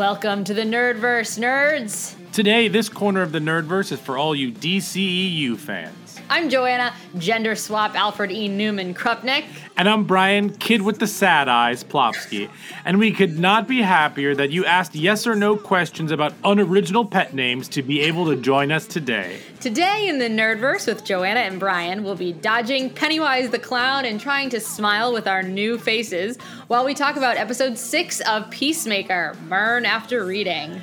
Welcome to the Nerdverse, nerds. Today, this corner of the Nerdverse is for all you DCEU fans. I'm Joanna, gender swap Alfred E. Neuman Krupnik. And I'm Brian, kid with the sad eyes, Plopsky. And we could not be happier that you asked yes or no questions about unoriginal pet names to be able to join us today. Today in the Nerdverse with Joanna and Brian, we'll be dodging Pennywise the Clown and trying to smile with our new faces while we talk about episode 6 of Peacemaker, Burn After Reading.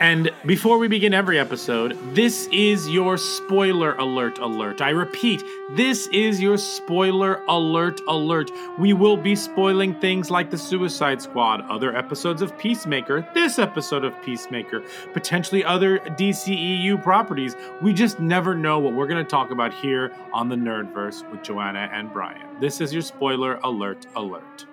And before we begin every episode, this is your spoiler alert alert. I repeat, this is your spoiler alert alert. We will be spoiling things like the Suicide Squad, other episodes of Peacemaker, this episode of Peacemaker, potentially other DCEU properties. We just never know what we're going to talk about here on the Nerdverse with Joanna and Brian. This is your spoiler alert alert.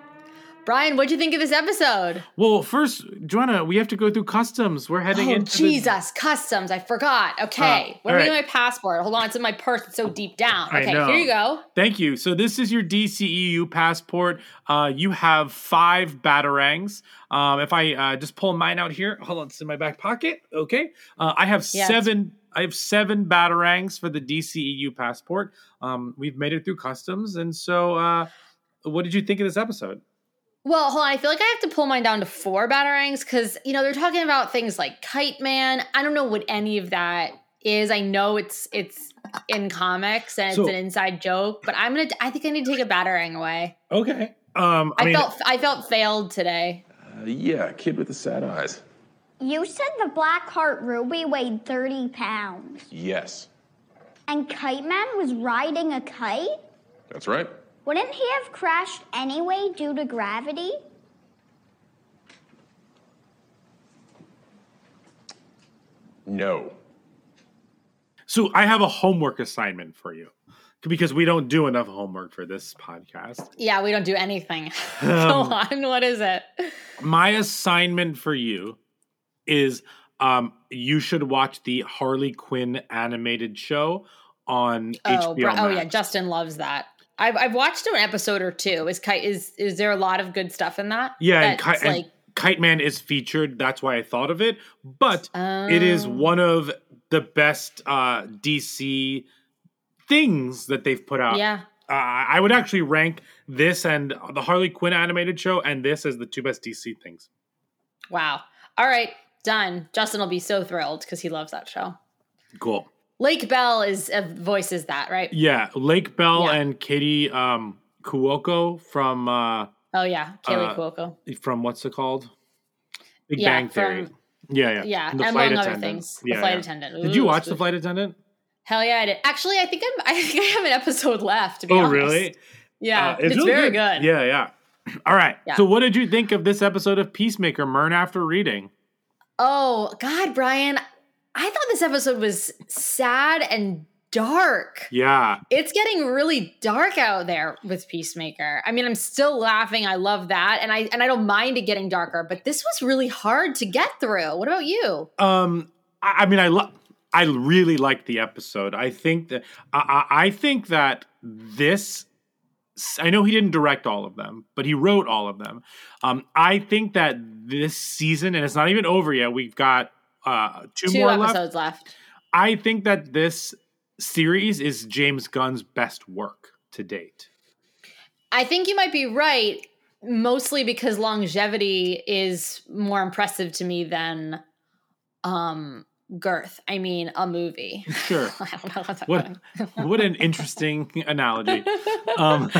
Brian, what'd you think of this episode? Well, first, Joanna, we have to go through customs. We're heading Oh, into the- Jesus, customs. I forgot. Okay. Uh, are right. my passport? Hold on, it's in my purse. It's so deep down. Okay, here you go. Thank you. So this is your DCEU passport. Uh, you have five batarangs. Um, if I uh, just pull mine out here, hold on, it's in my back pocket. Okay. Uh, I have seven. I have seven batarangs for the DCEU passport. Um, we've made it through customs, and so uh, what did you think of this episode? Well, hold on. I feel like I have to pull mine down to four batarangs because you know they're talking about things like Kite Man. I don't know what any of that is. I know it's it's in comics and it's an inside joke, but I'm gonna. I think I need to take a batarang away. Okay. Um, I, I, mean, felt I felt failed today. Uh, yeah, kid with the sad eyes. You said the Black Heart Ruby weighed 30 pounds. Yes, And Kite Man was riding a kite? that's right. Wouldn't he have crashed anyway due to gravity? No. so I have a homework assignment for you because we don't do enough homework for this podcast. Yeah, we don't do anything. Go Um, on. What is it? my assignment for you is um you should watch the Harley Quinn animated show on Oh, HBO bro- oh yeah, Justin loves that. I've I've watched an episode or two. Is Kite is is there a lot of good stuff in that? yeah, and, Kite, and like Kite Man is featured. That's why I thought of it. But it is Oh. one of the best uh DC things that they've put out. yeah. Uh, I would actually rank this and the Harley Quinn animated show and this as the two best DC things. Wow. All right, done. Justin will be so thrilled because he loves that show. Cool. Lake Bell is uh, voices that right? Yeah, Lake Bell Yeah. and Katie um Cuoco from uh Oh yeah, Kaylee Uh, Cuoco. from what's it called? Big Yeah, Bang Theory. from- yeah, yeah, Yeah, And the among flight other attendant. things. The Yeah, flight yeah. attendant. Did you Ooh, watch the flight attendant? Hell yeah, I did. Actually, I think I'm. I think I have an episode left. To be Oh, honest. really? Yeah, Uh, it's, really very good. Yeah, yeah. All right. Yeah. So, what did you think of this episode of Peacemaker? Murn after reading. Oh God, Brian, I thought this episode was sad and dark. Yeah, It's getting really dark out there with Peacemaker. I mean, I'm still laughing. I love that, and I and I don't mind it getting darker. But this was really hard to get through. What about you? Um, I, I mean, I love. I really liked the episode. I think that I, I I think that this. I know he didn't direct all of them, but he wrote all of them. Um, I think that this season, and it's not even over yet. We've got uh, two, Two more episodes left. left. I think that this series is James Gunn's best work to date. I think you might be right, mostly because longevity is more impressive to me than um girth. I mean, a movie. Sure. I don't know what's What what an interesting analogy. Um,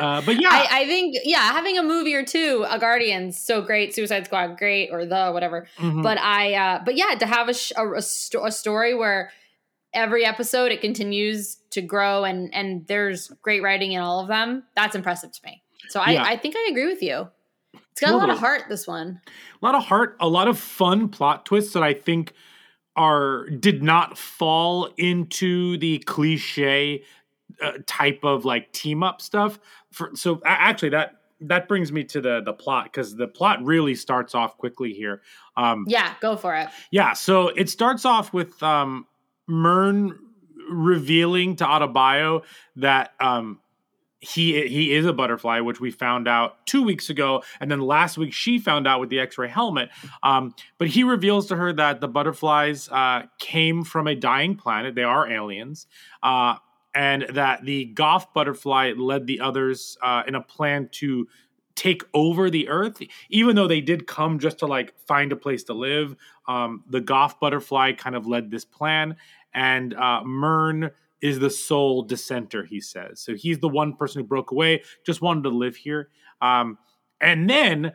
uh, but yeah, I, I think, yeah, having a movie or two, a Guardians, so great, Suicide Squad, great, or the whatever. mhm. But I, uh, but yeah, to have a, sh- a, a, sto- a story where every episode it continues to grow and and there's great writing in all of them. That's impressive to me. So I, Yeah. I think I agree with you. It's got a lot of heart. This one. a lot of heart, a lot of fun plot twists that I think are did not fall into the cliche uh, type of like team up stuff. For so actually that that brings me to the the plot because the plot really starts off quickly here. Um, Yeah, go for it. yeah, so it starts off with um, Murn revealing to Adebayo that um, he he is a butterfly, which we found out two weeks ago, and then last week she found out with the X-ray helmet. Um, but he reveals to her that the butterflies uh, came from a dying planet; they are aliens, uh, and that the Goff butterfly led the others uh, in a plan to take over the Earth. Even though they did come just to like find a place to live, um, the Goff butterfly kind of led this plan, and uh, Murn is the sole dissenter, he says. So he's the one person who broke away, just wanted to live here. Um, and then,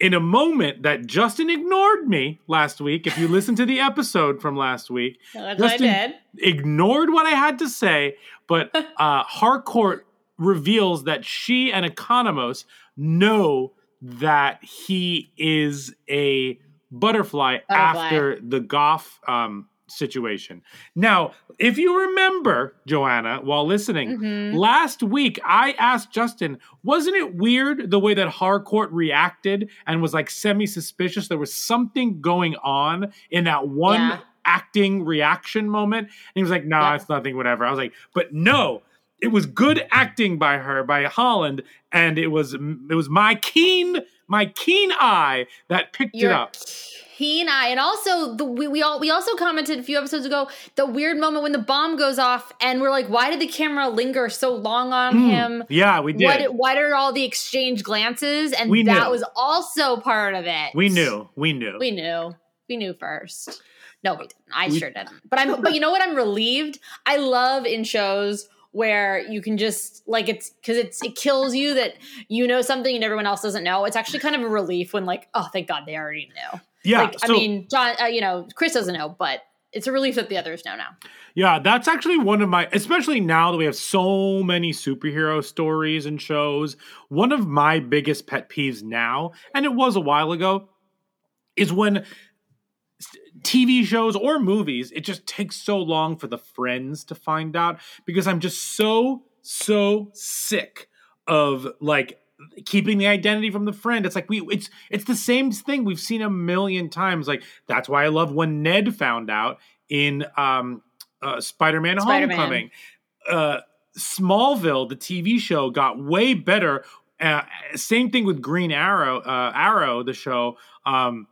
in a moment that Justin ignored me last week, if you listen to the episode from last week, Justin what I did. ignored what I had to say, but uh, Harcourt reveals that she and Economos know that he is a butterfly, Butterfly. after the Goff um, situation. Now, if you remember, Joanna, while listening, Mhm. last week I asked Justin, wasn't it weird the way that Harcourt reacted and was like semi suspicious? There was something going on in that one Yeah. acting reaction moment. And he was like, no, Yeah. it's nothing, whatever. I was like, but no. It was good acting by her, by Holland, and it was it was my keen my keen eye that picked Your it up. keen eye, and also the we, we all we also commented a few episodes ago the weird moment when the bomb goes off, and we're like, why did the camera linger so long on Mm, him? Yeah, we did. What? Why did all the exchange glances? And We that knew. was also part of it. we knew. We knew. We knew. We knew first. No, we didn't. I We- sure didn't. But I'm. But you know what? I'm relieved. I love in shows where you can just like it's because it's it kills you that you know something and everyone else doesn't know. It's actually kind of a relief when like, oh, thank God they already knew. yeah. like, so, I mean, John, uh, you know, Chris doesn't know, but it's a relief that the others know now. Yeah, that's actually one of my, especially now that we have so many superhero stories and shows. One of my biggest pet peeves now, and it was a while ago, is when TV shows or movies, it just takes so long for the friends to find out because I'm just so, so sick of like keeping the identity from the friend. It's like we it's it's the same thing we've seen a million times. Like that's why I love when Ned found out in um uh, Spider-Man, Spider-Man. Homecoming. Uh Smallville, the TV show, got way better. Uh, same thing with Green Arrow, uh, Arrow, the show. Um,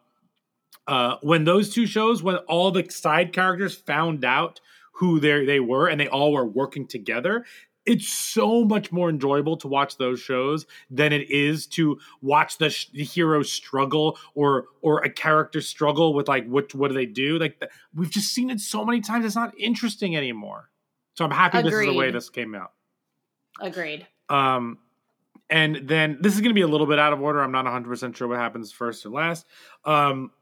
uh, when those two shows, when all the side characters found out who they they were and they all were working together, it's so much more enjoyable to watch those shows than it is to watch the, sh- the hero struggle or or a character struggle with like what what do they do? Like th- we've just seen it so many times. It's not interesting anymore. So I'm happy this is the way this came out. Agreed. Um, and then this is going to be a little bit out of order. I'm not 100% sure what happens first or last. Um,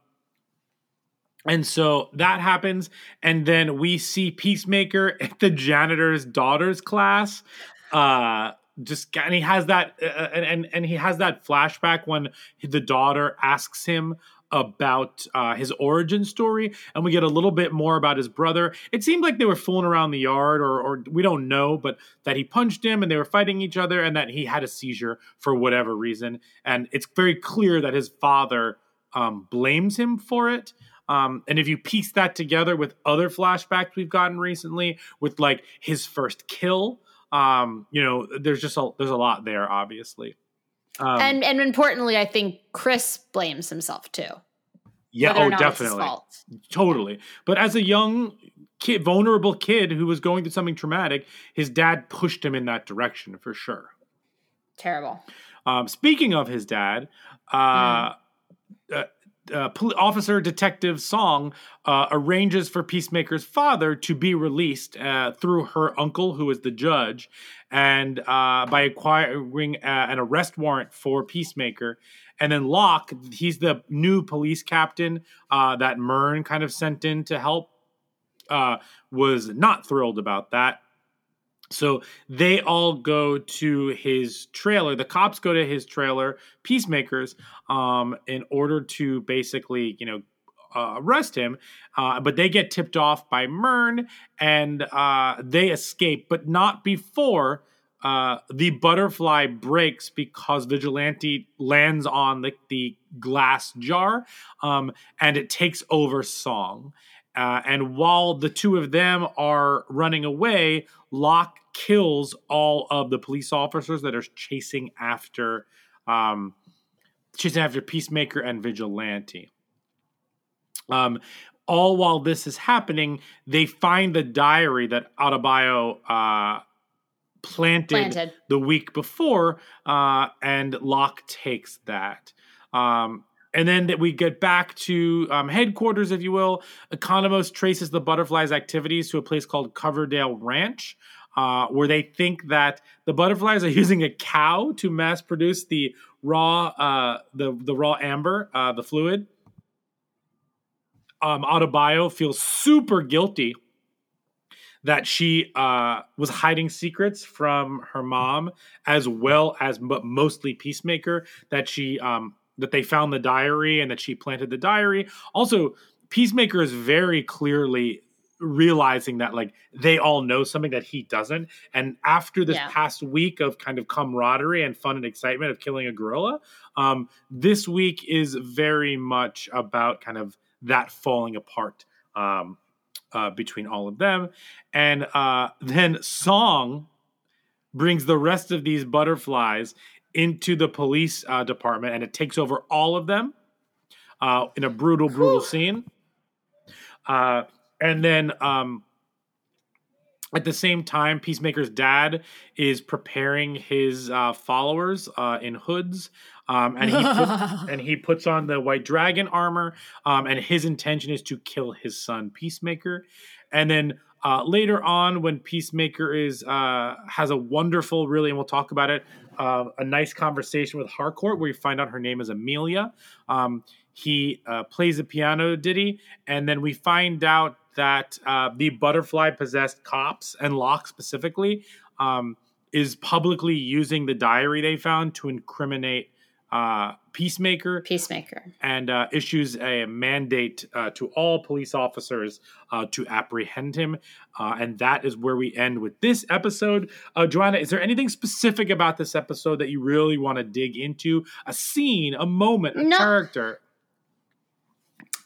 and so that happens. And then we see Peacemaker at the janitor's daughter's class. Uh, just and he has that uh, and, and and he has that flashback when the daughter asks him about uh, his origin story, and we get a little bit more about his brother. It seemed like they were fooling around the yard, or, or we don't know, but that he punched him and they were fighting each other, and that he had a seizure for whatever reason. And it's very clear that his father um, blames him for it. Um, and if you piece that together with other flashbacks we've gotten recently, with like his first kill, um, you know, there's just a there's a lot there, obviously. Um, and and importantly, I think Chris blames himself too. yeah, oh, not it's his definitely. Totally. But as a young kid, vulnerable kid who was going through something traumatic, his dad pushed him in that direction for sure. Terrible. Um, speaking of his dad, uh, uh, uh, Officer Detective Song uh, arranges for Peacemaker's father to be released uh, through her uncle, who is the judge, and uh, by acquiring uh, an arrest warrant for Peacemaker. And then Locke, he's the new police captain uh, that Murn kind of sent in to help, was not thrilled about that. So they all go to his trailer. The cops go to his trailer, peacemakers, um, in order to basically, you know, uh, arrest him. Uh, but they get tipped off by Murn and uh, they escape, but not before uh, the butterfly breaks because Vigilante lands on the, the glass jar um, and it takes over Song. Uh, and while the two of them are running away, Locke kills all of the police officers that are chasing after um, chasing after Peacemaker and Vigilante. Um, all while this is happening, they find the diary that Adebayo uh, planted, Planted. the week before, uh, and Locke takes that. Um, and then that we get back to um, headquarters, if you will. Economos traces the butterflies' activities to a place called Coverdale Ranch, uh, where they think that the butterflies are using a cow to mass produce the raw, uh, the the raw amber, uh, the fluid. Um, Adebayo feels super guilty that she uh, was hiding secrets from her mom, as well as but mostly Peacemaker. That she um, that they found the diary and that she planted the diary. Also, Peacemaker is very clearly realizing that like they all know something that he doesn't and after this Yeah. past week of kind of camaraderie and fun and excitement of killing a gorilla um this week is very much about kind of that falling apart um uh, between all of them and uh then song brings the rest of these butterflies into the police uh, department and it takes over all of them uh, in a brutal, brutal scene. Uh, and then um, at the same time, Peacemaker's dad is preparing his uh, followers uh, in hoods. Um, and he puts, and he puts on the white dragon armor, um, and his intention is to kill his son Peacemaker. And then uh, later on, when Peacemaker is uh, has a wonderful, really, and we'll talk about it, uh, a nice conversation with Harcourt, where we find out her name is Amelia. Um, he uh, plays a piano ditty, and then we find out that uh, the butterfly possessed cops and Locke specifically um, is publicly using the diary they found to incriminate uh, Peacemaker Peacemaker. and uh, issues a mandate uh, to all police officers uh, to apprehend him. Uh, and that is where we end with this episode. Uh, Joanna, is there anything specific about this episode that you really want to dig into? A scene, a moment, a No. character?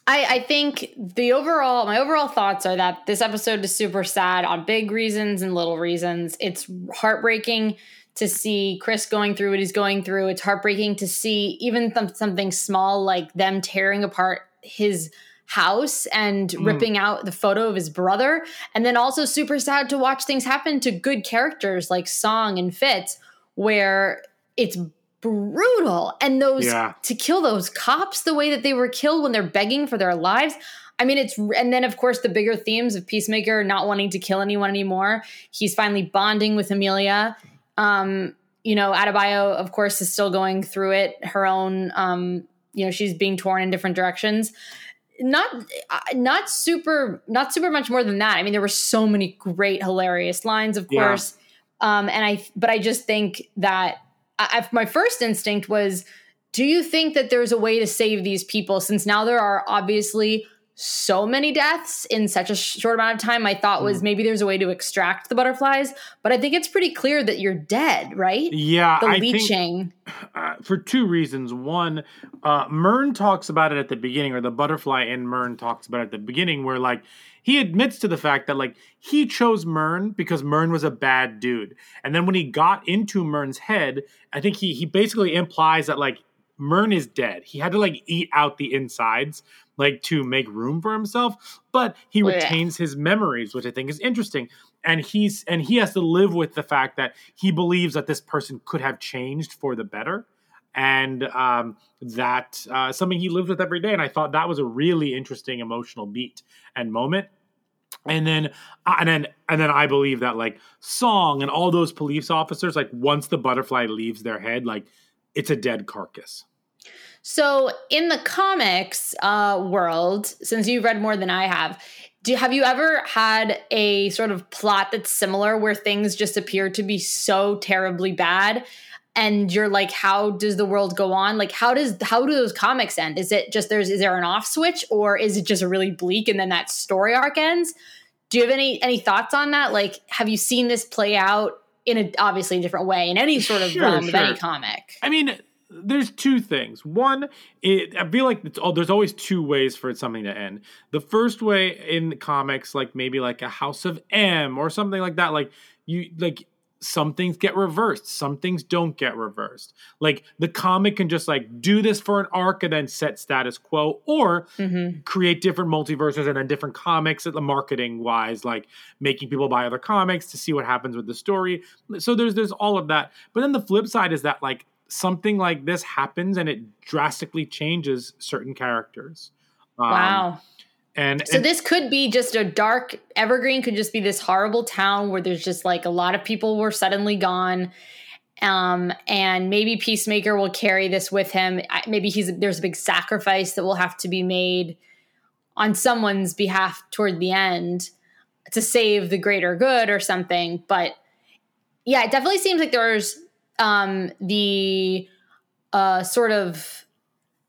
I, I think the overall my overall thoughts are that this episode is super sad on big reasons and little reasons. It's heartbreaking to see Chris going through what he's going through. It's heartbreaking to see even th- something small like them tearing apart his house and mm. ripping out the photo of his brother. And then also super sad to watch things happen to good characters like Song and Fitz, where it's brutal. And those Yeah. to kill those cops the way that they were killed when they're begging for their lives. I mean, it's and then of course the bigger themes of Peacemaker not wanting to kill anyone anymore. He's finally bonding with Amelia. Um, you know, Adebayo, of course, is still going through it. Her own, um, you know, she's being torn in different directions. Not, uh, not super, not super much more than that. I mean, there were so many great, hilarious lines, of Yeah. course. Um, and I, but I just think that I, I, my first instinct was, do you think that there's a way to save these people since now there are obviously so many deaths in such a short amount of time? My thought was maybe there's a way to extract the butterflies, but I think it's pretty clear that you're dead, right? Yeah, The I think leeching. uh, for two reasons. One, uh, Murn talks about it at the beginning, or the butterfly in Murn talks about it at the beginning, where like he admits to the fact that like he chose Murn because Murn was a bad dude, and then when he got into Murn's head, I think he he basically implies that like Murn is dead. He had to like eat out the insides like to make room for himself, but he Blech. retains his memories, which I think is interesting. And he's and he has to live with the fact that he believes that this person could have changed for the better, and um, that uh, something he lives with every day. And I thought that was a really interesting emotional beat and moment. And then, uh, and then, and then, I believe that like Song and all those police officers, like once the butterfly leaves their head, like it's a dead carcass. So in the comics uh, world, since you've read more than I have, do have you ever had a sort of plot that's similar where things just appear to be so terribly bad and you're like how does the world go on? Like how does how do those comics end? Is it just there's is there an off switch or is it just a really bleak and then that story arc ends? Do you have any any thoughts on that? Like have you seen this play out in a obviously a different way in any sort of Sure, realm of any comic? I mean, there's two things. One, it, I feel like it's, oh, there's always two ways for something to end. The first way in comics, like maybe like a House of M or something like that, like you like some things get reversed, some things don't get reversed. Like the comic can just like do this for an arc and then set status quo, or mm-hmm. create different multiverses and then different comics uh, at the marketing wise, like making people buy other comics to see what happens with the story. So there's there's all of that. But then the flip side is that like something like this happens and it drastically changes certain characters. Um, wow And, So and- this could be just a dark evergreen could just be this horrible town where there's just like a lot of people were suddenly gone. Um, and maybe Peacemaker will carry this with him. Maybe he's there's a big sacrifice that will have to be made on someone's behalf toward the end to save the greater good or something. But yeah, it definitely seems like there's um the uh sort of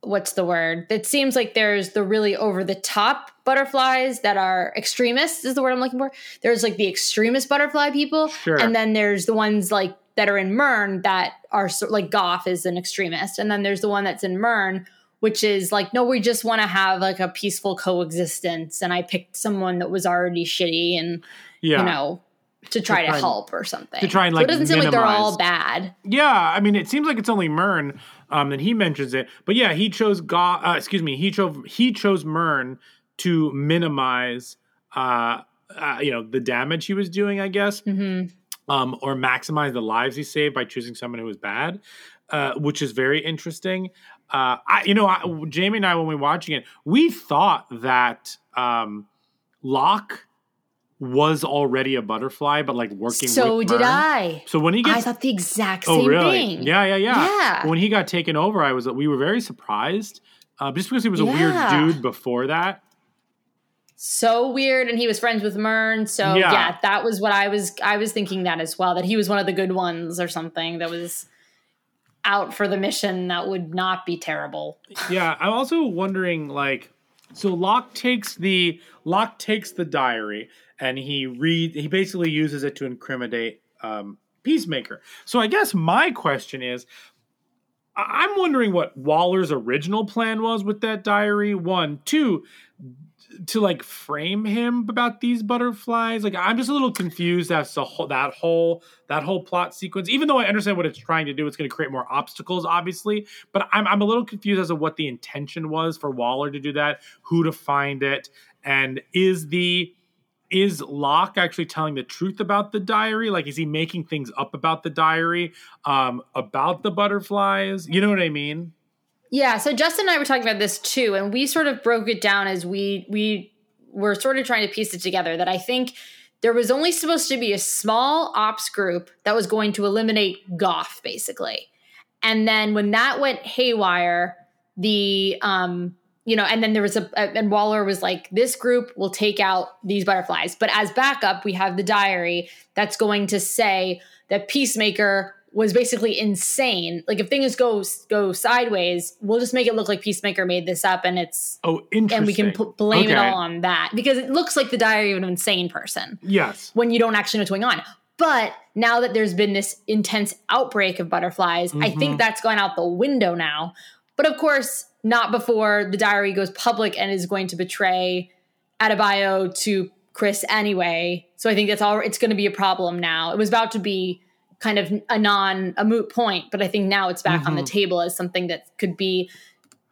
what's the word? It seems like there's the really over the top butterflies that are extremists is the word I'm looking for. There's like the extremist butterfly people, Sure. and then there's the ones like that are in Murn that are so, like Goff is an extremist, and then there's the one that's in Murn, which is like no, we just want to have like a peaceful coexistence, and I picked someone that was already shitty and yeah. you know to try to, try and- help or something. to try and, so like, it doesn't seem like they're all bad. Yeah, I mean, it seems like it's only Murn um, that he mentions it, but yeah, he chose Go- uh, excuse me, he chose he chose Murn to minimize, uh, uh, you know, the damage he was doing, I guess, hmm um, or maximize the lives he saved by choosing someone who was bad, uh, which is very interesting. Uh, I, you know, I, Jamie and I, when we were watching it, we thought that um, Locke was already a butterfly, but like working. So did Murn. I. So when he gets I thought the exact same Oh, really? thing. Yeah, yeah, yeah. Yeah. When he got taken over, I was we were very surprised, uh, just because he was a Yeah. weird dude before that. so weird and he was friends with Murn so Yeah. yeah. that was what I was I was thinking that as well that he was one of the good ones or something that was out for the mission that would not be terrible Yeah, I'm also wondering, like, so Locke takes the Locke takes the diary and he read he basically uses it to incriminate um, Peacemaker. So I guess my question is, I'm wondering what Waller's original plan was with that diary. One, two, to like frame him about these butterflies. Like I'm just a little confused as to whole, that whole that whole plot sequence. Even though I understand what it's trying to do, it's going to create more obstacles, obviously. But I'm I'm a little confused as to what the intention was for Waller to do that, who to find it, and is the is Locke actually telling the truth about the diary? Like, is he making things up about the diary, um, about the butterflies? You know what I mean? yeah so Justin and I were talking about this too and we sort of broke it down as we we were sort of trying to piece it together that I think there was only supposed to be a small ops group that was going to eliminate Goff basically and then when that went haywire the um you know and then there was a and waller was like this group will take out these butterflies but as backup we have the diary that's going to say that peacemaker was basically insane like if things go go sideways we'll just make it look like peacemaker made this up and it's Oh, interesting. and we can p- blame it all on that because it looks like the diary of an insane person Yes. when you don't actually know what's going on. But now that there's been this intense outbreak of butterflies, I Mm-hmm. think that's gone out the window now. But of course, not before the diary goes public and is going to betray Adebayo to Chris anyway. So I think that's all. It's going to be a problem now. It was about to be kind of a non a moot point, but I think now it's back on the Mm-hmm. table as something that could be,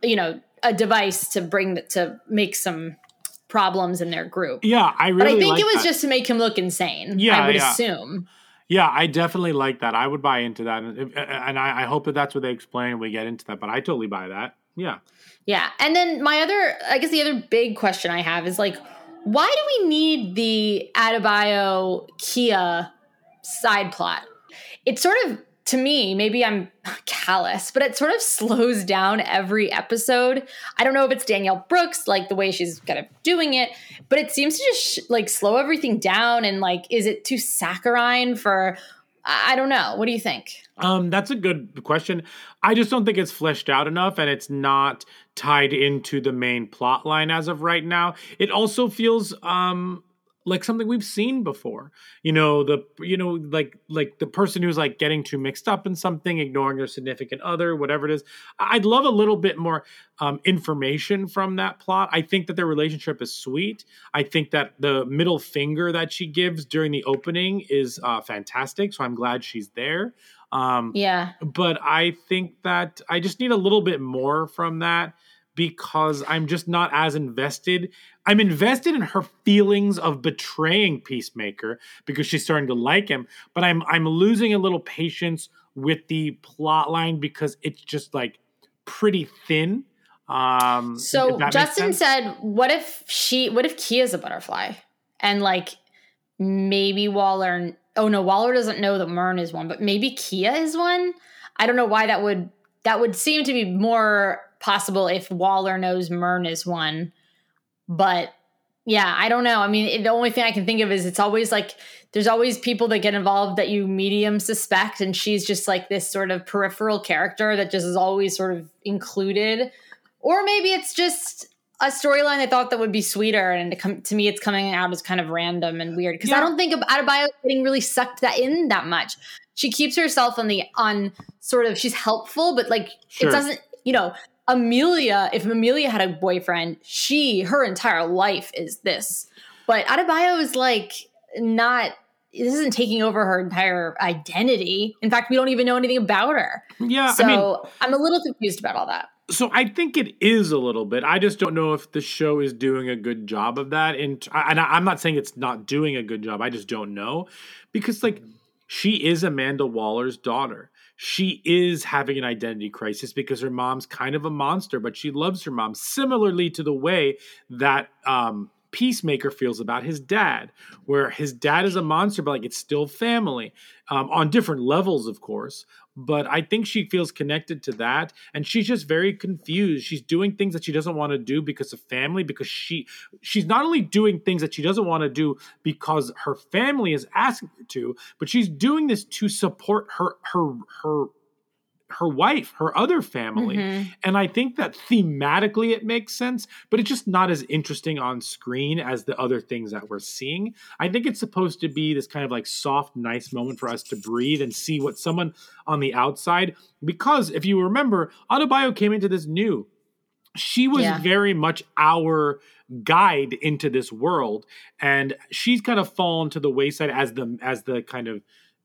you know, a device to bring that to make some problems in their group. Yeah, I really. But I think like it was that. just to make him look insane. Yeah, I would yeah. assume. Yeah, I definitely like that. I would buy into that, and, and I, I hope that that's what they explain. and We get into that, but I totally buy that. Yeah. Yeah. And then my other, I guess the other big question I have is like, why do we need the Adebayo Keeya side plot? It sort of to me, maybe I'm callous, but it sort of slows down every episode. I don't know if it's Danielle Brooks, like the way she's kind of doing it, but it seems to just sh- like slow everything down. And like, is it too saccharine for? I I don't know. What do you think? Um, that's a good question. I just don't think it's fleshed out enough and it's not tied into the main plot line as of right now. It also feels um like something we've seen before. You know, the you know, like like the person who's like getting too mixed up in something, ignoring their significant other, whatever it is. I'd love a little bit more um, information from that plot. I think that their relationship is sweet. I think that the middle finger that she gives during the opening is uh, fantastic. So I'm glad she's there. Um, Yeah. but I think that I just need a little bit more from that because I'm just not as invested. I'm invested in her feelings of betraying Peacemaker because she's starting to like him, but I'm I'm losing a little patience with the plot line because it's just like pretty thin. Um So Justin said, "What if she? What if Keeya's a butterfly?" And like maybe Waller. Oh no, Waller doesn't know that Murn is one, but maybe Keeya is one. I don't know why that would that would seem to be more possible if Waller knows Murn is one. But yeah, I don't know. I mean, it- the only thing I can think of is it's always like there's always people that get involved that you medium suspect, and she's just like this sort of peripheral character that just is always sort of included. Or maybe it's just a storyline I thought that would be sweeter, and to, come, to me, it's coming out as kind of random and weird because I don't think of Adebayo getting really sucked that in that much. She keeps herself on the on sort of she's helpful, but like Sure. it doesn't. You know, Amelia. If Amelia had a boyfriend, she her entire life is this. But Adebayo is like not. This isn't taking over her entire identity. In fact, we don't even know anything about her. Yeah, So I mean I'm a little confused about all that. So I think it is a little bit. I just don't know if the show is doing a good job of that. And and I'm not saying it's not doing a good job. I just don't know because like she is Amanda Waller's daughter. She is having an identity crisis because her mom's kind of a monster, but she loves her mom. Similarly to the way that um Peacemaker feels about his dad, where his dad is a monster, but like it's still family um, on different levels, of course. But I think she feels connected to that, and she's just very confused. She's doing things that she doesn't want to do because of family, because she she's not only doing things that she doesn't want to do because her family is asking her to, but she's doing this to support her her her her wife, her other family. Mhm. And I think that thematically it makes sense, but it's just not as interesting on screen as the other things that we're seeing. I think it's supposed to be this kind of like soft, nice moment for us to breathe and see what someone on the outside, because if you remember, Adebayo came into this new. She was Yeah. very much our guide into this world, and she's kind of fallen to the wayside as the as the kind of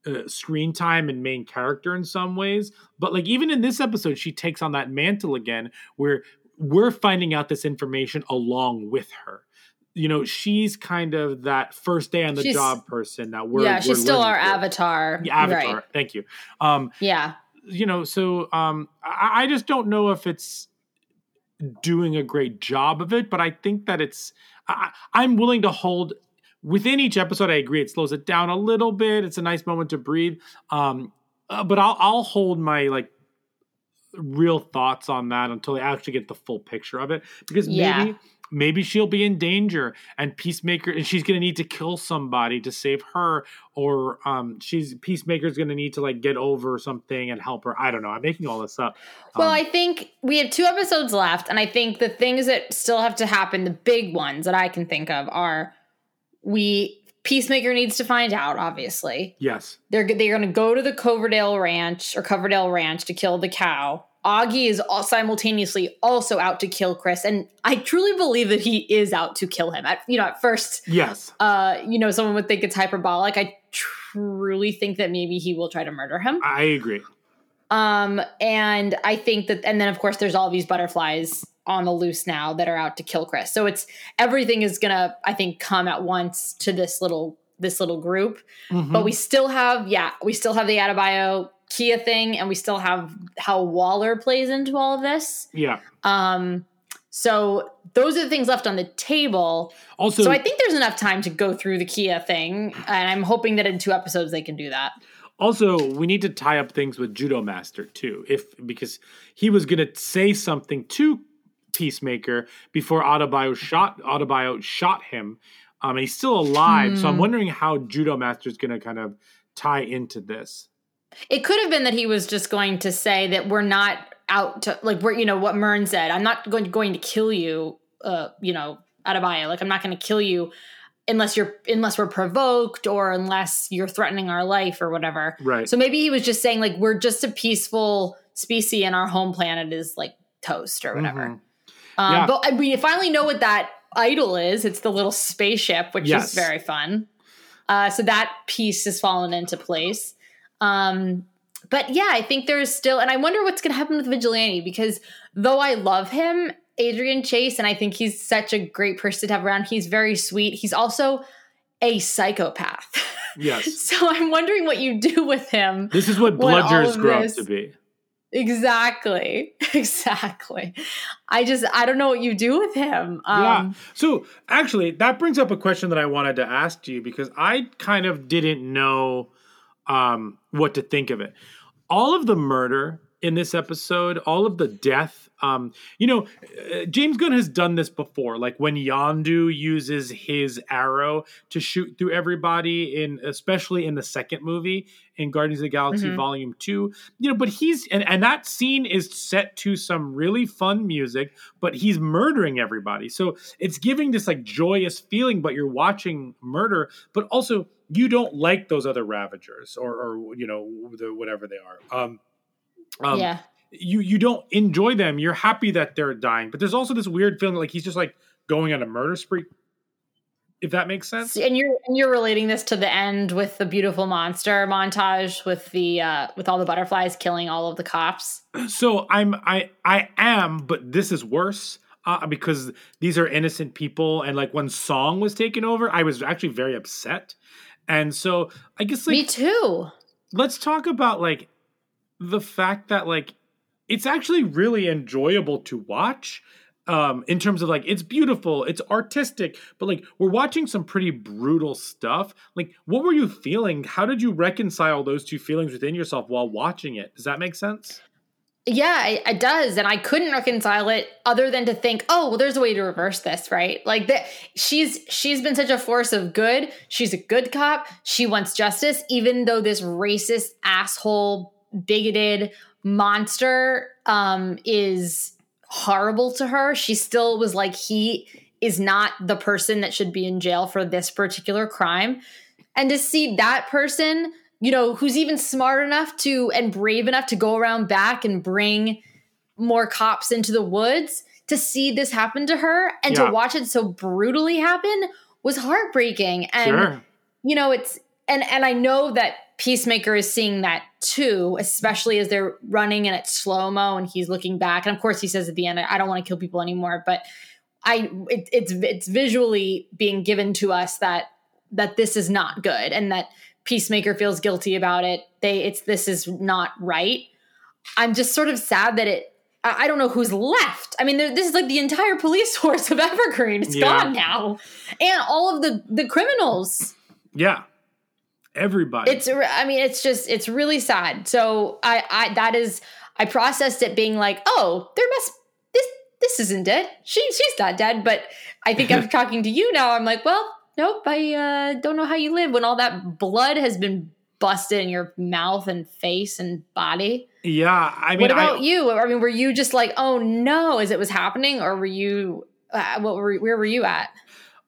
uh, screen time and main character in some ways. But like even in this episode, she takes on that mantle again, where we're finding out this information along with her. You know, she's kind of that first day on the She's- job person that we're yeah, we're she's still our through. avatar. Yeah, avatar. Right. Thank you. Um, Yeah. you know, so um, I, I just don't know if it's doing a great job of it, but I think that it's. I, I'm willing to hold within each episode. I agree, it slows it down a little bit. It's a nice moment to breathe. Um, uh, but I'll I'll hold my like real thoughts on that until I actually get the full picture of it because Yeah. maybe maybe she'll be in danger and peacemaker and she's going to need to kill somebody to save her or um she's peacemaker's going to need to like get over something and help her i don't know i'm making all this up Well, Um, I think we have two episodes left, and I think the things that still have to happen, the big ones that I can think of, are we Peacemaker needs to find out. Obviously, yes they're they're going to go to the Coverdale Ranch or Coverdale Ranch to kill the cow. Augie is simultaneously also out to kill Chris, and I truly believe that he is out to kill him. At you know, at first, yes uh, you know, someone would think it's hyperbolic. I truly think that maybe he will try to murder him. i agree Um, and I think that, and then of course, there's all these butterflies on the loose now that are out to kill Chris. So it's everything is gonna, I think, come at once to this little this little group. Mhm. But we still have, yeah, we still have the Adebayo Keeya thing, and we still have how Waller plays into all of this. yeah Um, so those are the things left on the table. also So I think there's enough time to go through the Keeya thing, and I'm hoping that in two episodes they can do that. Also, we need to tie up things with Judo Master too, if because he was gonna say something to Peacemaker before Adebayo shot Adebayo shot him. Um, and he's still alive, so I'm wondering how Judo Master is gonna kind of tie into this. It could have been that he was just going to say that we're not out to like we're you know what Murn said. I'm not going going to kill you. Uh, you know, Adebayo. Like I'm not going to kill you unless you're unless we're provoked or unless you're threatening our life or whatever. Right. So maybe he was just saying like we're just a peaceful species and our home planet is like toast or whatever. Mhm. Um, Yeah. But we finally know what that idol is. It's the little spaceship, which Yes. is very fun. Uh, so that piece has fallen into place. Um, but yeah, I think there's still, and I wonder what's going to happen with Vigilante because though I love him, Adrian Chase, and I think he's such a great person to have around, he's very sweet. He's also a psychopath. Yes. so I'm wondering what you do with him. This is what bludgers grow up to be. Exactly. Exactly. I just I don't know what you do with him. Um yeah. So actually, that brings up a question that I wanted to ask you because I kind of didn't know um, what to think of it. All of the murder in this episode, all of the death. Um, you know, uh, James Gunn has done this before, like when Yondu uses his arrow to shoot through everybody in, especially in the second movie in Guardians of the Galaxy Mhm. Volume Two. You know, but he's and, and that scene is set to some really fun music, but he's murdering everybody. So it's giving this like joyous feeling, but you're watching murder, but also you don't like those other Ravagers or, or you know, the, whatever they are. Um, um, yeah. you you don't enjoy them. You're happy that they're dying, but there's also this weird feeling like he's just like going on a murder spree. If that makes sense. And you're and you're relating this to the end with the beautiful monster montage with the uh with all the butterflies killing all of the cops. So I'm I I am, but this is worse. Uh, because these are innocent people, and like when Song was taken over, I was actually very upset, and so I guess like Me too. let's talk about like the fact that like it's actually really enjoyable to watch um in terms of like it's beautiful it's artistic but like we're watching some pretty brutal stuff like what were you feeling how did you reconcile those two feelings within yourself while watching it does that make sense Yeah, it, it does, and I couldn't reconcile it other than to think, oh, well, there's a way to reverse this, right? Like that, she's she's been such a force of good. She's a good cop. She wants justice, even though this racist asshole, bigoted monster um, is horrible to her. She still was like, he is not the person that should be in jail for this particular crime, and to see that person you know, who's even smart enough to and brave enough to go around back and bring more cops into the woods to see this happen to her and Yeah. to watch it so brutally happen was heartbreaking. And sure you know, it's and and I know that Peacemaker is seeing that too, especially as they're running and it's slow mo and he's looking back. And of course, he says at the end, "I don't want to kill people anymore." But I, it, it's it's visually being given to us that that this is not good and that Peacemaker feels guilty about it. They, it's this is not right. I'm just sort of sad that it. I I don't know who's left. I mean, this is like the entire police force of Evergreen. It's Yeah. gone now, and all of the the criminals. yeah everybody It's I mean it's just it's really sad. So I I that is I processed it being like, "Oh, there must this this isn't dead. She she's not dead." But I think I'm talking to you now. I'm like, "Well, nope. I uh don't know how you live when all that blood has been busted in your mouth and face and body." yeah i mean what about I, you? I mean, were you just like, "Oh no," as it was happening or were you uh, what were where were you at?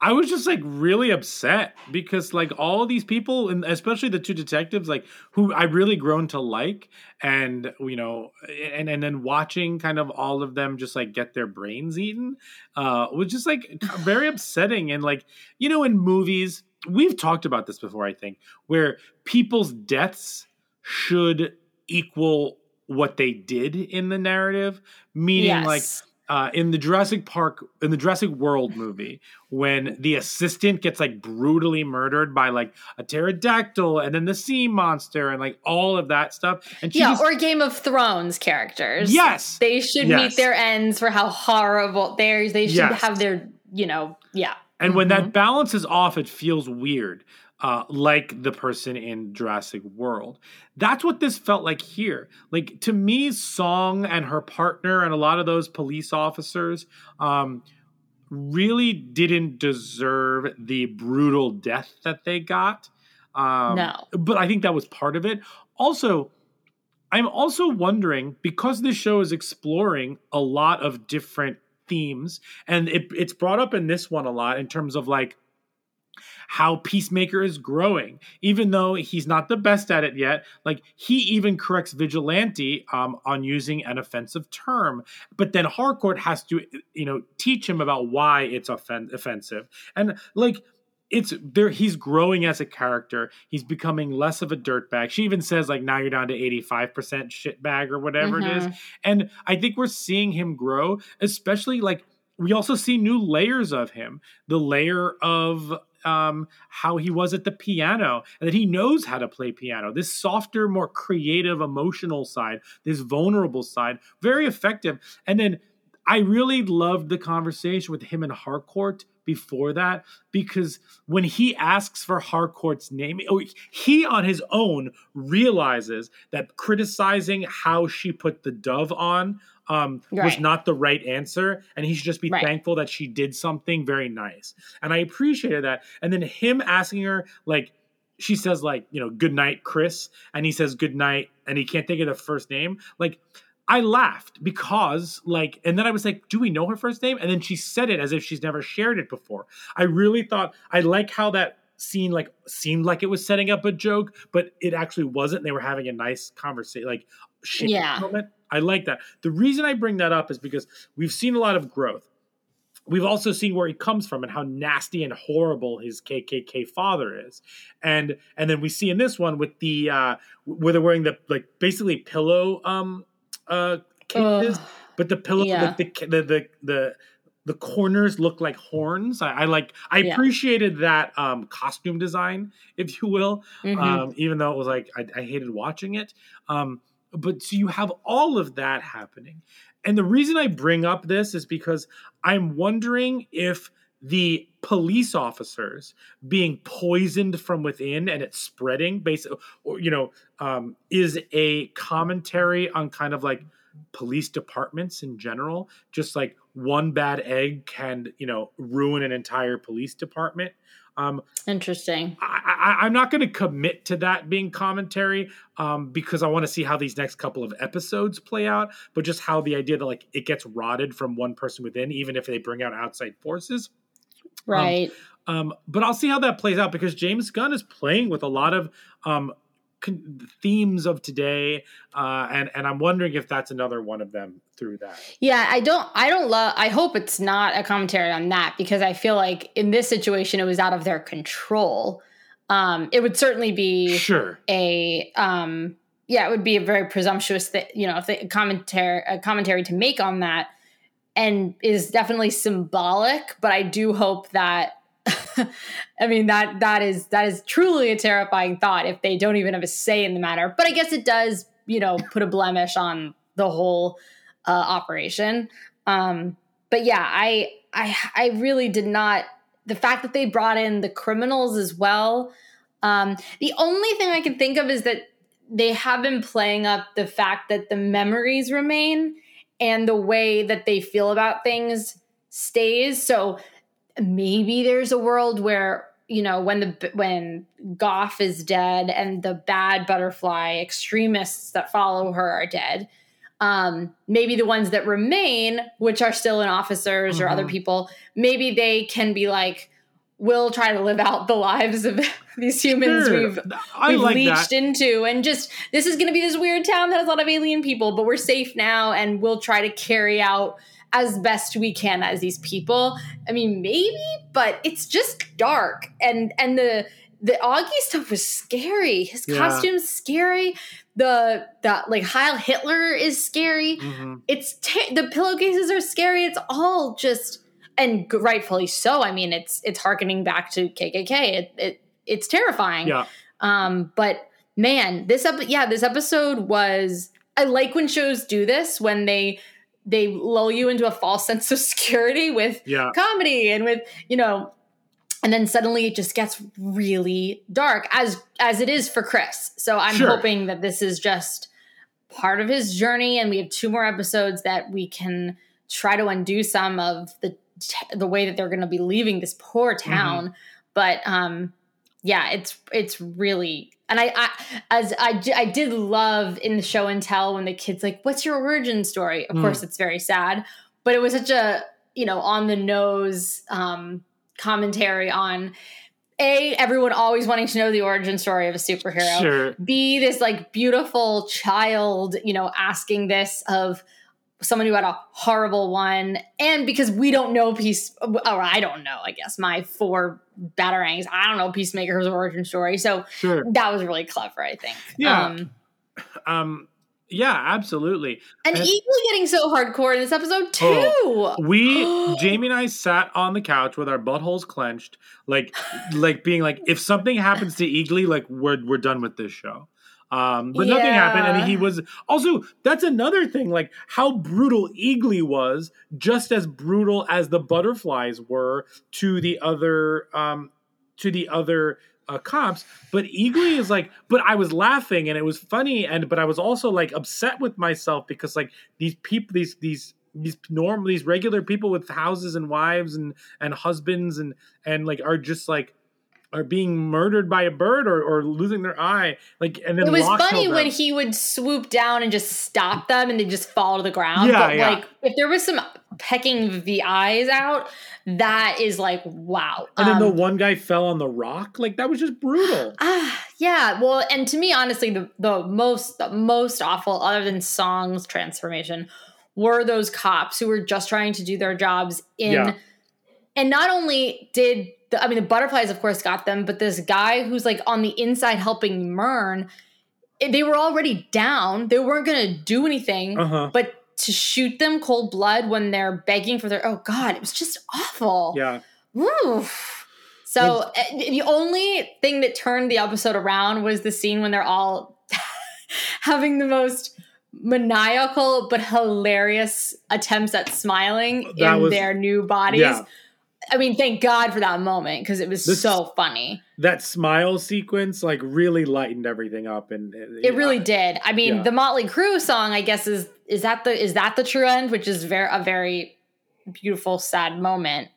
I was just like really upset because like all these people and especially the two detectives like who I really grown to like and you know and and then watching kind of all of them just like get their brains eaten uh was just like very upsetting and like you know in movies we've talked about this before I think where people's deaths should equal what they did in the narrative meaning like Yes. Uh, in the Jurassic Park, in the Jurassic World movie, when the assistant gets like brutally murdered by like a pterodactyl and then the sea monster and like all of that stuff. And yeah, just- or Game of Thrones characters. yes, they should Yes. meet their ends for how horrible they are. they should Yes. have their you know yeah and when Mm-hmm. that balance is off, it feels weird. Uh, like the person in Jurassic World. That's what this felt like here. Like to me, Song and her partner and a lot of those police officers um, really didn't deserve the brutal death that they got. Um, No. but I think that was part of it. Also, I'm also wondering because this show is exploring a lot of different themes, and it, it's brought up in this one a lot in terms of like how Peacemaker is growing, even though he's not the best at it yet. Like he even corrects Vigilante um, on using an offensive term, but then Harcourt has to, you know, teach him about why it's offen- offensive, and like it's there he's growing as a character. He's becoming less of a dirtbag. She even says like now you're down to 85% shitbag or whatever it is. And i think we're seeing him grow especially like we also see new layers of him. The layer of um, how he was at the piano and that he knows how to play piano. This softer more creative emotional side this vulnerable side very effective. And then I really loved the conversation with him and Harcourt before that because when he asks for Harcourt's name, oh, he on his own realizes that criticizing how she put the dove on um, was not the right answer, and he should just be Right. thankful that she did something very nice. And I appreciated that. And then him asking her like. She says like you know good night Chris and he says good night and he can't think of the first name like I laughed because, like, and then I was like, do we know her first name? And then she said it as if she's never shared it before. I really thought, I like how that scene, like, seemed like it was setting up a joke, but it actually wasn't. They were having a nice conversation, like, shit Yeah. moment. I like that. The reason I bring that up is because we've seen a lot of growth. We've also seen where he comes from and how nasty and horrible his KKK father is, and and then we see in this one with the uh where they're wearing the like basically pillow um uh cases, Ugh. but the pillow Yeah. the, the the the the corners look like horns. I, I like I Yeah. appreciated that um costume design, if you will. Mhm. Um, even though it was like I, I hated watching it. Um, but so you have all of that happening. And the reason I bring up this is because I'm wondering if the police officers being poisoned from within and it's spreading basically or you know um, is a commentary on kind of like police departments in general just like one bad egg can you know ruin an entire police department um, Interesting. I, I, I'm not going to commit to that being commentary um, because I want to see how these next couple of episodes play out. But just how the idea that like it gets rotted from one person within, even if they bring out outside forces. Right. Um, but I'll see how that plays out because James Gunn is playing with a lot of um, con- themes of today, uh, and and I'm wondering if that's another one of them through that. Yeah, I don't I don't love I hope it's not a commentary on that because I feel like in this situation it was out of their control. Um it would certainly be Sure. a um yeah, it would be a very presumptuous th- you know, th- commentary a commentary to make on that and is definitely symbolic, but I do hope that I mean that that is that is truly a terrifying thought if they don't even have a say in the matter. But I guess it does, you know, put a blemish on the whole uh, operation. Um, but yeah, I I I really did not the fact that they brought in the criminals as well. Um, the only thing I can think of is that they have been playing up the fact that the memories remain and the way that they feel about things stays. So maybe there's a world where you know when the when Goff is dead and the bad butterfly extremists that follow her are dead. Um, maybe the ones that remain, which are still in officers or other Mhm. people, maybe they can be like, we'll try to live out the lives of these humans Sure. we've I we've like leached that. into and just this is going to be this weird town that has a lot of alien people but we're safe now and we'll try to carry out as best we can as these people i mean maybe but it's just dark and and the the Auggie stuff was scary his Yeah. costume's scary the the like heil hitler is scary Mhm. it's ta- the pillowcases are scary it's all just and rightfully so i mean it's it's harkening back to kkk it, it it's terrifying Yeah. um, but man, this ep- yeah, this episode was I like when shows do this when they they lull you into a false sense of security with Yeah. comedy and with, you know, and then suddenly it just gets really dark as as it is for Chris. So I'm Sure. hoping that this is just part of his journey and we have two more episodes that we can try to undo some of the the way that they're going to be leaving this poor Mm-hmm. town. But um yeah, it's it's really and I, I as I, I did love in the show and tell when the kids like, "What's your origin story?" Of Mm. course, it's very sad, but it was such a you know on the nose um, commentary on a everyone always wanting to know the origin story of a superhero. Sure. B this like beautiful child, you know, asking this of someone who had a horrible one, and because we don't know peace, or I don't know, I guess my four batarangs, I don't know Peacemaker's origin story, so Sure. that was really clever, I think. Yeah. Um, Um. Yeah. Absolutely. and And- Eagle getting so hardcore in this episode too. Oh, We, Jamie and I sat on the couch with our buttholes clenched, like, like being like, if something happens to Eagly, like we're we're done with this show. Um, but nothing happened, and he was also. That's another thing, like how brutal Eagly was, just as brutal as the butterflies were to the other, um, to the other uh, cops. But Eagly is like, but I was laughing and it was funny, and but I was also like upset with myself because like these people, these these these normal, these regular people with houses and wives and and husbands and and like are just like are being murdered by a bird or, or losing their eye like and then It was funny when he would swoop down and just stop them and they just fall to the ground. Yeah, but yeah. like if there was some pecking the eyes out, that is like wow. and then the Um, one guy fell on the rock like that was just brutal Ah, yeah. Well, and to me, honestly, the the most the most awful, other than Song's transformation, were those cops who were just trying to do their jobs in. Yeah. And not only did the, I mean the butterflies, of course, got them, but this guy who's like on the inside helping Murn, eh, they were already down. They weren't going to do anything, uh-huh but to shoot them cold blood when they're begging for their oh god, it was just awful. yeah Woof. So uh, the only thing that turned the episode around was the scene when they're all having the most maniacal but hilarious attempts at smiling That in was- their new bodies. yeah I mean, thank God for that moment because it was This- so funny. that smile sequence like really lightened everything up and It really did. I mean, Yeah. the Motley Crue song, I guess, is is that the is that the true end, which is very a very beautiful, sad moment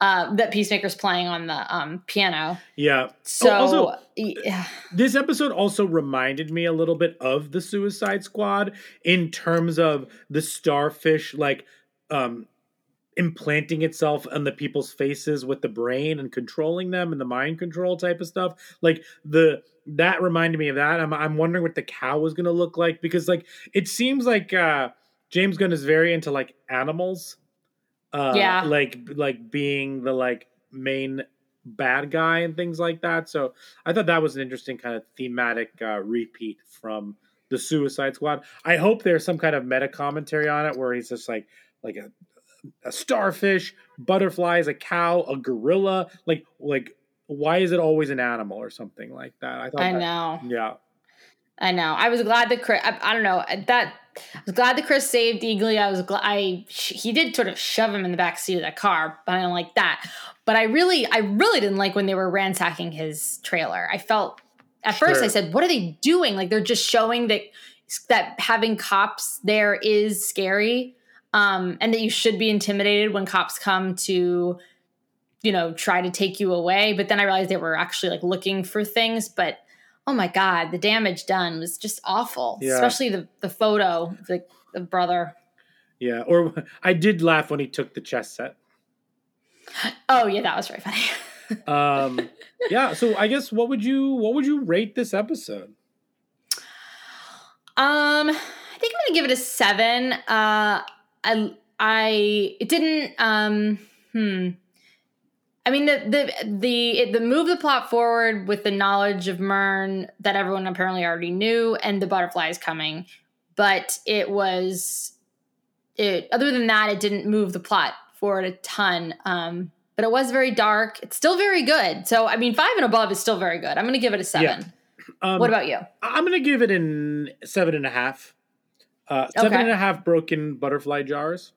uh, that Peacemaker's playing on the um, piano. yeah So Oh, also- yeah. this episode also reminded me a little bit of the suicide squad in terms of the starfish like um implanting itself on the people's faces with the brain and controlling them and the mind control type of stuff. Like the that reminded me of that. I'm, I'm wondering what the cow was going to look like because like it seems like uh james gunn is very into like animals uh Yeah. like like being the like main bad guy and things like that. So i thought that was an interesting kind of thematic uh repeat from the suicide squad. I hope there's some kind of meta commentary on it where he's just like like a a starfish, butterflies, a cow, a gorilla. Like like why is it always an animal or something like that? I thought I that- know. Yeah. I know. I was glad that Chris. I, I don't know uh, that. I was glad that Chris saved Eagly. I was glad. I he did sort of shove him in the back seat of that car, but I don't like that. But I really, I really didn't like when they were ransacking his trailer. I felt at first I said, "What are they doing? Like they're just showing that that having cops there is scary, um, and that you should be intimidated when cops come to." you know try to take you away but then i realized they were actually like looking for things but oh my god the damage done was just awful Yeah. especially the the photo of the, the brother Yeah. Or I did laugh when he took the chess set. oh yeah that was very funny Um yeah, so I guess what would you what would you rate this episode? um i think i'm gonna give it a seven uh i i it didn't um hmm I mean the the the it, the move the plot forward with the knowledge of Murn that everyone apparently already knew and the butterflies coming, but it was it other than that it didn't move the plot forward a ton. Um, but it was very dark. It's still very good. So I mean, five and above is still very good. I'm gonna give it a seven. Um, What about you? I'm gonna give it an seven and a half. Uh, seven Okay. and a half broken butterfly jars.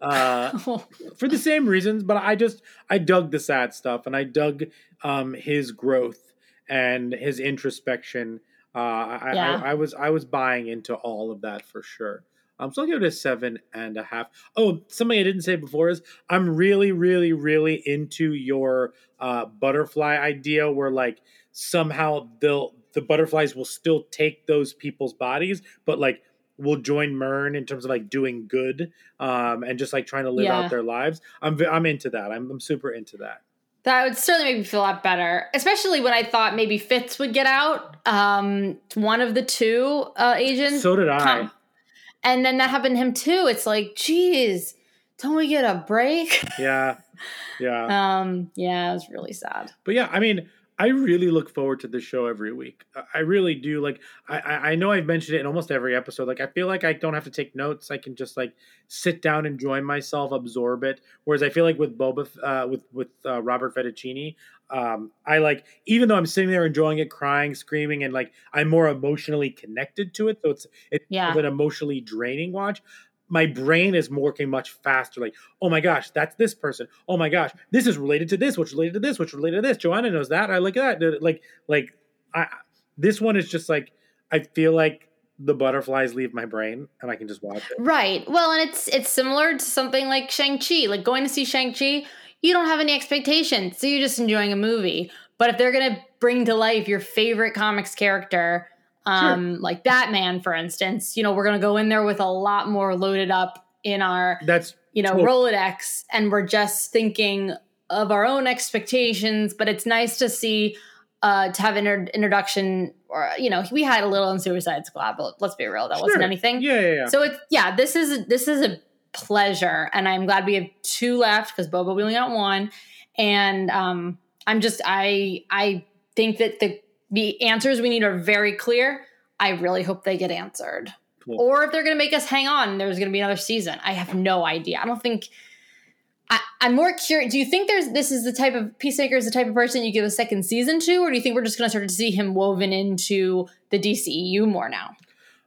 uh, for the same reasons. But I just I dug the sad stuff, and I dug um, his growth and his introspection. Uh, I, Yeah. I, I was I was buying into all of that for sure. Um, so I'll give it a seven and a half. Oh, something I didn't say before is I'm really, really, really into your uh, butterfly idea, where like somehow they'll the butterflies will still take those people's bodies, but like will join Murn in terms of like doing good um, and just like trying to live Yeah. out their lives. I'm I'm into that. I'm, I'm super into that. That would certainly make me feel a lot better, especially when I thought maybe Fitz would get out. Um, one of the two uh, agents. So did I. Come. And then that happened to him too. It's like, geez, don't we get a break? Yeah, yeah. Um, yeah, it was really sad. But yeah, I mean, I really look forward to the show every week. I- really do. Like, I, I know I've mentioned it in almost every episode. Like, I feel like I don't have to take notes. I can just like sit down, enjoy myself, absorb it. Whereas I feel like with Boba, uh, with with uh, Robert Fettuccine, um, I like even though I'm sitting there enjoying it, crying, screaming, and like I'm more emotionally connected to it. So it's it's Yeah. an emotionally draining watch. My brain is working much faster. Like, oh my gosh, that's this person. Oh my gosh, this is related to this, which related to this, which related to this. Joanna knows that. I like that. Like, like, I this one is just like I feel like the butterflies leave my brain and I can just watch it. Right. Well, and it's it's similar to something like Shang-Chi. Like going to see Shang-Chi, you don't have any expectations. So you're just enjoying a movie. But if they're going to bring to life your favorite comics character, um like Batman for instance, you know, we're going to go in there with a lot more loaded up in our, That's you know, Tot- Rolodex and we're just thinking of our own expectations, but it's nice to see uh to have an inter- introduction or you know, we had a little in Suicide Squad, but let's be real, that wasn't anything. Yeah, yeah, yeah. So it's yeah, this is this is a pleasure, and I'm glad we have two left because Boba we only got one, and um, I'm just I I think that the the answers we need are very clear. I really hope they get answered, Cool. or if they're going to make us hang on, there's going to be another season. I have no idea. I don't think. I, I'm more curious. Do you think there's this is the type of Peacemaker is the type of person you give a second season to, or do you think we're just going to start to see him woven into the DCEU more now?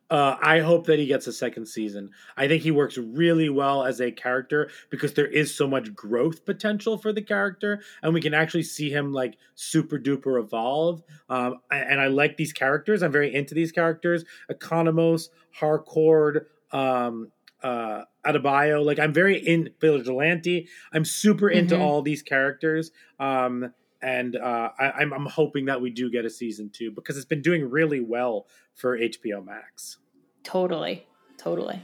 Uh, I hope that he gets a second season. I think he works really well as a character because there is so much growth potential for the character, and we can actually see him like super duper evolve. Um, and I like these characters. I'm very into these characters: Economos, Harcourt, um, uh, Adebayo. Like I'm very in Vigilante. I'm super into Mhm. all these characters. Um, and uh, I, I'm, I'm hoping that we do get a season two because it's been doing really well for HBO Max. Totally. Totally.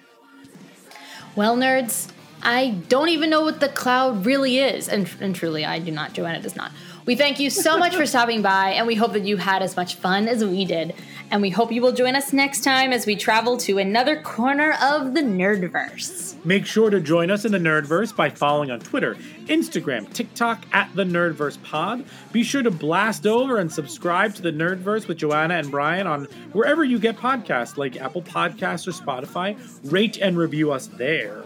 Well, nerds, I don't even know what the cloud really is. And, and truly, I do not. Joanna does not. We thank you so much for stopping by, and we hope that you had as much fun as we did. And we hope you will join us next time as we travel to another corner of the Nerdverse. Make sure to join us in the Nerdverse by following on Twitter, Instagram, TikTok at the Nerdverse Pod. Be sure to blast over and subscribe to the Nerdverse with Joanna and Bryan on wherever you get podcasts like Apple Podcasts or Spotify. Rate and review us there.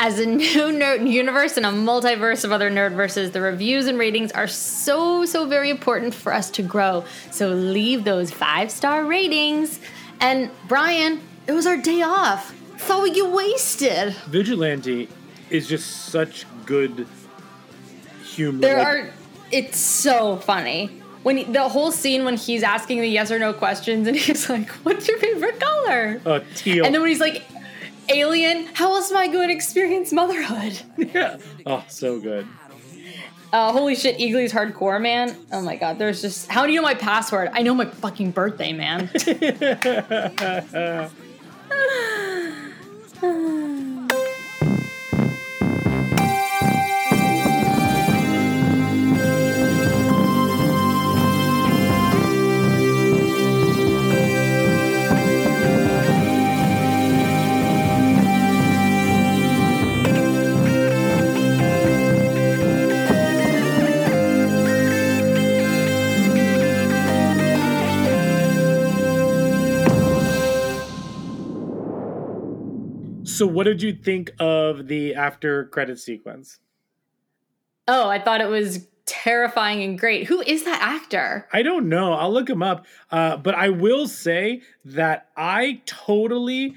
As a new nerd universe and a multiverse of other nerdverses, the reviews and ratings are so, so very important for us to grow. So leave those five star ratings. And Bryan, it was our day off. Thought we get wasted. Vigilante is just such good humor. There are, it's so funny. When he, the whole scene when he's asking the yes or no questions and he's like, What's your favorite color? uh, teal. And then when he's like, Alien, how else am I going to experience motherhood? yeah. Oh, so good. Uh, holy shit, Eagly's hardcore, man. Oh my god, there's just. How do you know my password? I know my fucking birthday, man. So, what did you think of the after credit sequence? oh, I thought it was terrifying and great. Who is that actor? I don't know. I'll look him up. Uh, but I will say that I totally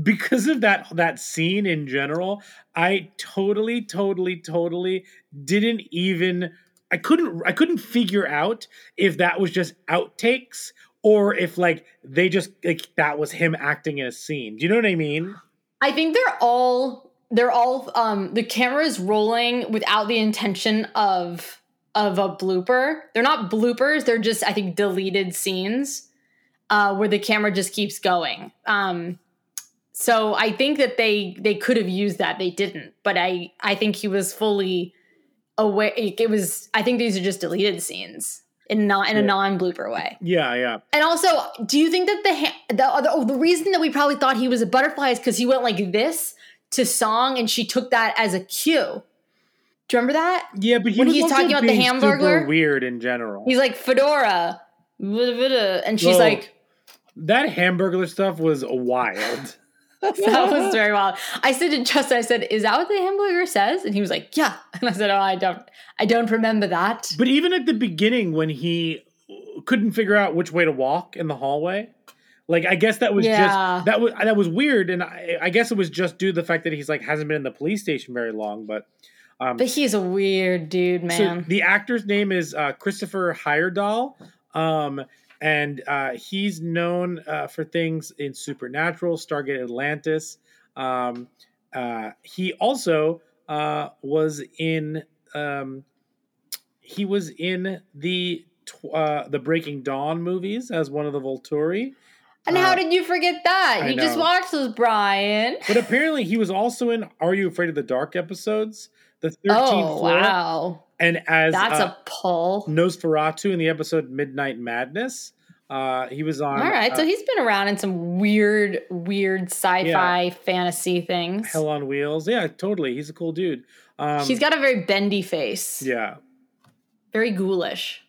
because of that that scene in general, I totally, totally, totally didn't even I couldn't I couldn't figure out if that was just outtakes or if like they just like that was him acting in a scene. Do you know what I mean? I think they're all they're all um the camera is rolling without the intention of of a blooper. They're not bloopers, they're just I think deleted scenes uh where the camera just keeps going. Um so I think that they they could have used that they didn't, but I I think he was fully aware it was I think these are just deleted scenes in not in a Yeah. non-blooper way. Yeah, yeah. And also, do you think that the ha- the other oh, the reason that we probably thought he was a butterfly is because he went like this to song, and she took that as a cue. Do you remember that? Yeah, but he When was he's talking about the hamburger, super weird in general. He's like fedora, vada, vada," and she's like, that hamburger stuff was wild. "That was very wild." I said to Justin, "I said, is that what the hamburger says?" And he was like, "Yeah." And I said, "Oh, I don't, I don't remember that." But even at the beginning, when he couldn't figure out which way to walk in the hallway, like I guess that was Yeah. just that was that was weird, and I, I guess it was just due to the fact that he's like hasn't been in the police station very long. But um, But he's a weird dude, man. so the actor's name is uh, Christopher Heyerdahl, um, and uh, he's known uh, for things in Supernatural, Stargate Atlantis. Um, uh, he also uh, was in um, he was in the tw- uh, the Breaking Dawn movies as one of the Volturi. and how uh, did you forget that? I You just watched those, Bryan. But apparently, he was also in Are You Afraid of the Dark episodes, the 13th Oh floor, wow, and as that's uh, a pull. Nosferatu in the episode Midnight Madness. Uh, he was on. All right, uh, so he's been around in some weird, weird sci-fi fantasy things. Hell on Wheels. Yeah, totally. He's a cool dude. Um, he's got a very bendy face, yeah. very ghoulish.